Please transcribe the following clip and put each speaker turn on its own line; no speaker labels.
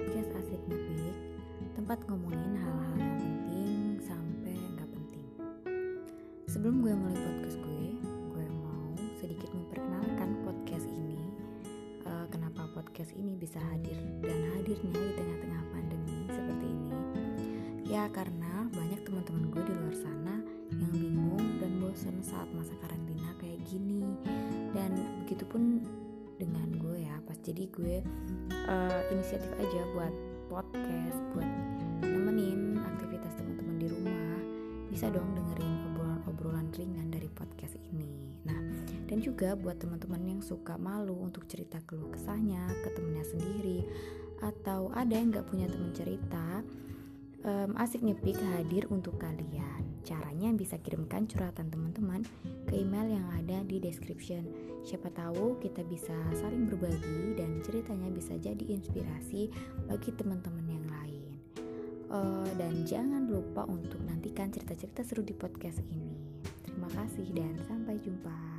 podcast Asik Ngetik, tempat ngomongin hal-hal yang penting sampai nggak penting. Sebelum gue mulai podcast gue, gue mau sedikit memperkenalkan podcast ini. Uh, kenapa podcast ini bisa hadir dan hadirnya di tengah-tengah pandemi seperti ini? Ya karena banyak teman-teman gue di luar sana yang bingung dan bosan saat masa karantina kayak gini. Dan begitupun dengan gue ya, pas jadi gue uh, inisiatif aja buat podcast, buat nemenin aktivitas teman-teman di rumah. Bisa dong dengerin obrolan ringan dari podcast ini. Nah, dan juga buat teman-teman yang suka malu untuk cerita keluh kesahnya ke temennya sendiri atau ada yang nggak punya teman cerita, um, asik nyepik hadir untuk kalian. Caranya bisa kirimkan curhatan teman-teman ke email di description. Siapa tahu kita bisa saling berbagi dan ceritanya bisa jadi inspirasi bagi teman-teman yang lain. Uh, dan jangan lupa untuk nantikan cerita-cerita seru di podcast ini. Terima kasih dan sampai jumpa.